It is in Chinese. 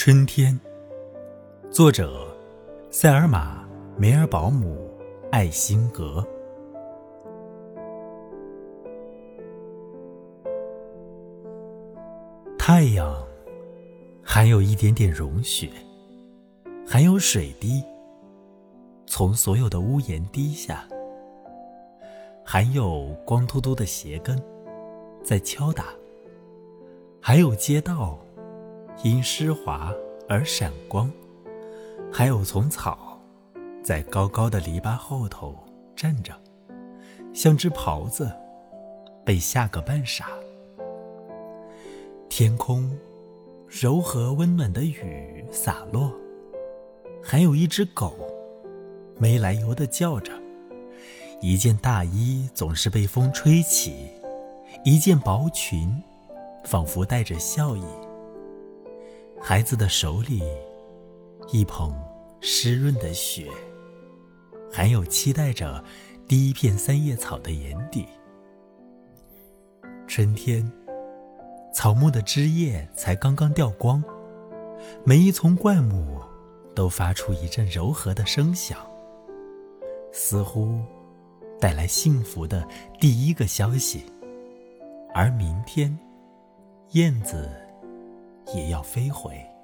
春天，作者塞尔玛·梅尔保姆·艾辛格。太阳还有一点点融雪，还有水滴从所有的屋檐滴下，还有光秃秃的鞋跟在敲打，还有街道。因湿滑而闪光，还有丛草，在高高的篱笆后头站着，像只狍子，被吓个半傻。天空，柔和温暖的雨洒落，还有一只狗，没来由的叫着。一件大衣总是被风吹起，一件薄裙，仿佛带着笑意。孩子的手里，一捧湿润的雪，还有期待着第一片三叶草的眼底。春天，草木的枝叶才刚刚掉光，每一丛灌木都发出一阵柔和的声响，似乎带来幸福的第一个消息。而明天，燕子。也要飞回。